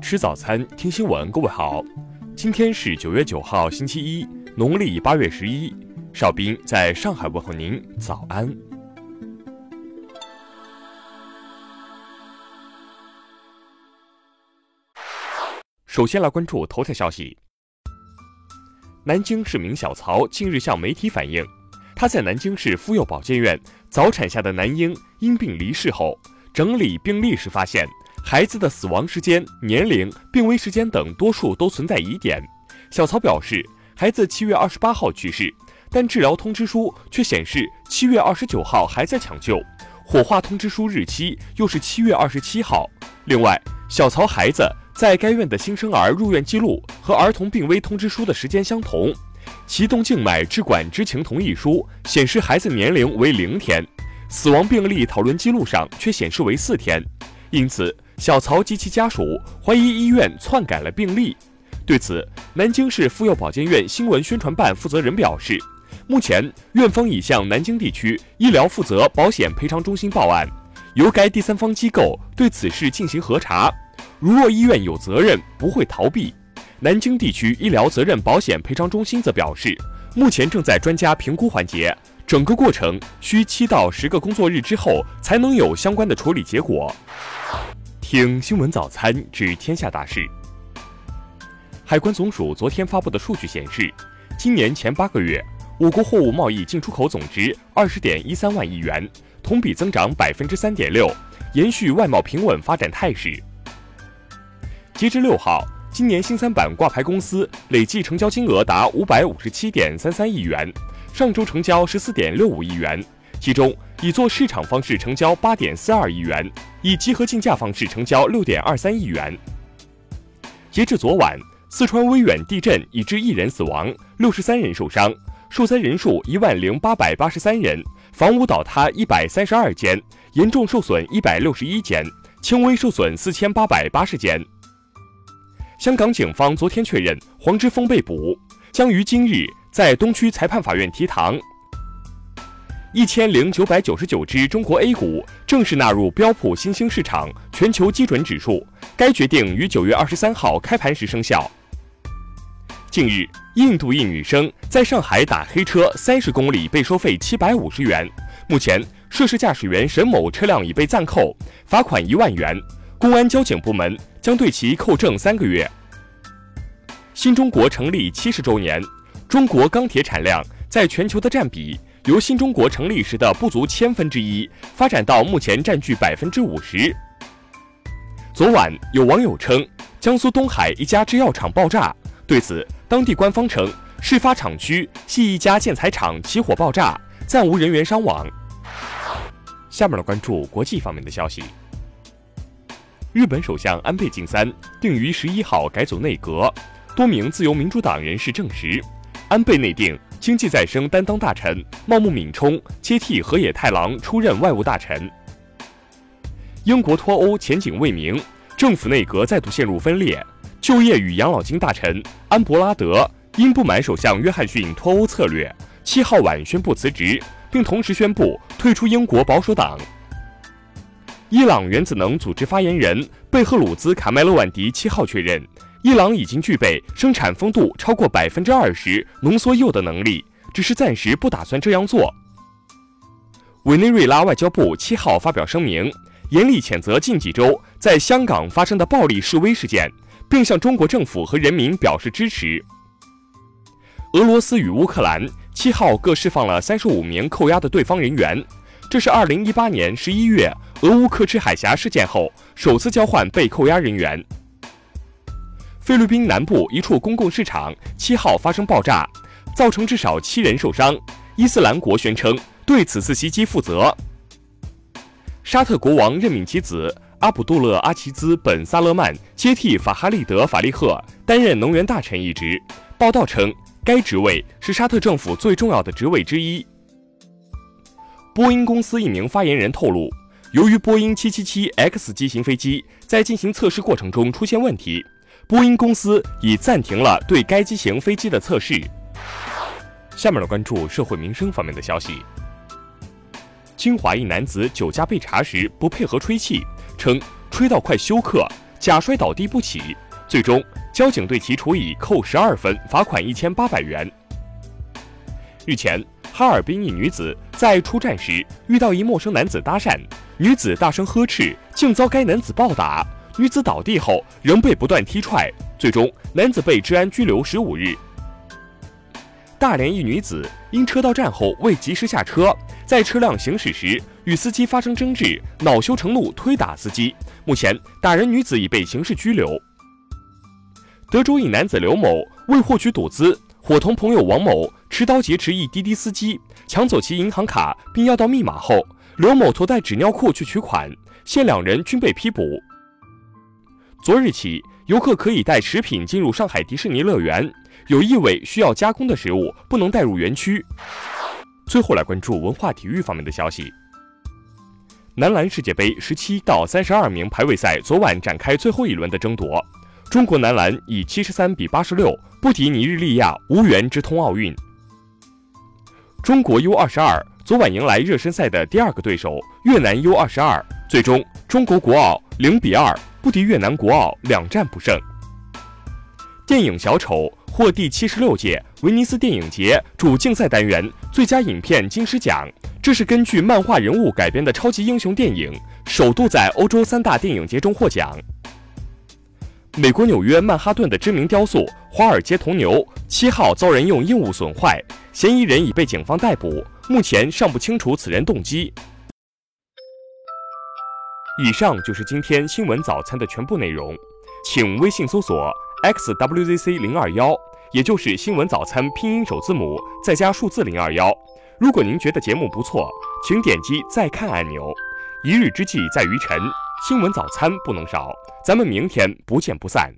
吃早餐，听新闻。各位好，今天是九月九号，星期一，农历八月十一。邵兵在上海问候您，早安。首先来关注头条消息。南京市民小曹近日向媒体反映，他在南京市妇幼保健院早产下的男婴因病离世后，整理病历时发现。孩子的死亡时间、年龄、病危时间等多数都存在疑点。小曹表示，孩子七月二十八号去世，但治疗通知书却显示七月二十九号还在抢救，火化通知书日期又是七月二十七号。另外，小曹孩子在该院的新生儿入院记录和儿童病危通知书的时间相同，其动静脉置管知情同意书显示孩子年龄为零天，死亡病例讨论记录上却显示为四天，因此。小曹及其家属怀疑医院篡改了病历，对此，南京市妇幼保健院新闻宣传办负责人表示，目前院方已向南京地区医疗负责保险赔偿中心报案，由该第三方机构对此事进行核查。如若医院有责任，不会逃避。南京地区医疗责任保险赔偿中心则表示，目前正在专家评估环节，整个过程需七到十个工作日之后才能有相关的处理结果。听新闻早餐知天下大事。海关总署昨天发布的数据显示，今年前八个月，我国货物贸易进出口总值二十点一三万亿元，同比增长百分之三点六，延续外贸平稳发展态势。截至六号，今年新三板挂牌公司累计成交金额达五百五十七点三三亿元，上周成交十四点六五亿元。其中，以做市场方式成交八点四二亿元，以集合竞价方式成交六点二三亿元。截至昨晚，四川威远地震已致一人死亡，六十三人受伤，受灾人数一万零八百八十三人，房屋倒塌一百三十二间，严重受损一百六十一间，轻微受损四千八百八十间。香港警方昨天确认，黄之锋被捕，将于今日在东区裁判法院提堂。一千零九百九十九只中国 A 股正式纳入标普新兴市场全球基准指数，该决定于九月二十三号开盘时生效。近日，印度一女生在上海打黑车三十公里被收费七百五十元，目前涉事驾驶员沈某车辆已被暂扣，罚款一万元，公安交警部门将对其扣证三个月。新中国成立七十周年，中国钢铁产量在全球的占比。由新中国成立时的不足千分之一，发展到目前占据百分之五十。昨晚有网友称，江苏东海一家制药厂爆炸，对此，当地官方称，事发厂区系一家建材厂起火爆炸，暂无人员伤亡。下面来关注国际方面的消息。日本首相安倍晋三定于十一号改组内阁，多名自由民主党人士证实，安倍内定。经济再生担当大臣茂木敏充接替河野太郎出任外务大臣。英国脱欧前景未明，政府内阁再度陷入分裂。就业与养老金大臣安伯拉德因不满首相约翰逊脱欧策略，七号晚宣布辞职，并同时宣布退出英国保守党。伊朗原子能组织发言人贝赫鲁兹卡麦勒万迪七号确认。伊朗已经具备生产风度超过百分之二十浓缩铀的能力，只是暂时不打算这样做。委内瑞拉外交部七号发表声明，严厉谴责近几周在香港发生的暴力示威事件，并向中国政府和人民表示支持。俄罗斯与乌克兰七号各释放了三十五名扣押的对方人员，这是二零一八年十一月俄乌克赤海峡事件后首次交换被扣押人员。菲律宾南部一处公共市场七号发生爆炸，造成至少七人受伤。伊斯兰国宣称对此次袭击负责。沙特国王任命其子阿卜杜勒阿齐兹本萨勒曼接替法哈利德法利赫担任能源大臣一职。报道称，该职位是沙特政府最重要的职位之一。波音公司一名发言人透露，由于波音 777X 机型飞机在进行测试过程中出现问题。波音公司已暂停了对该机型飞机的测试。下面来关注社会民生方面的消息。金华一男子酒驾被查时不配合吹气，称吹到快休克，假摔倒地不起，最终交警对其处以扣十二分、罚款一千八百元。日前，哈尔滨一女子在出站时遇到一陌生男子搭讪，女子大声呵斥，竟遭该男子暴打。女子倒地后仍被不断踢踹，最终男子被治安拘留十五日。大连一女子因车到站后未及时下车，在车辆行驶时与司机发生争执，恼羞成怒推打司机。目前，打人女子已被刑事拘留。德州一男子刘某为获取赌资，伙同朋友王某持刀劫持一滴滴司机，抢走其银行卡并要到密码后，刘某拖带纸尿裤去取款，现两人均被批捕。昨日起，游客可以带食品进入上海迪士尼乐园，有异味需要加工的食物不能带入园区。最后来关注文化体育方面的消息。男篮世界杯十七到三十二名排位赛昨晚展开最后一轮的争夺，中国男篮以七十三比八十六不敌尼日利亚，无缘直通奥运。中国 U 二十二昨晚迎来热身赛的第二个对手越南 U 二十二，最终中国国奥零比二。不敌越南国奥，两战不胜。电影《小丑》获第七十六届威尼斯电影节主竞赛单元最佳影片金狮奖。这是根据漫画人物改编的超级英雄电影，首度在欧洲三大电影节中获奖。美国纽约曼哈顿的知名雕塑华尔街铜牛七号遭人用硬物损坏，嫌疑人已被警方逮捕，目前尚不清楚此人动机。以上就是今天新闻早餐的全部内容，请微信搜索 xwzc 零二幺，也就是新闻早餐拼音首字母再加数字零二幺。如果您觉得节目不错，请点击再看按钮。一日之计在于晨，新闻早餐不能少，咱们明天不见不散。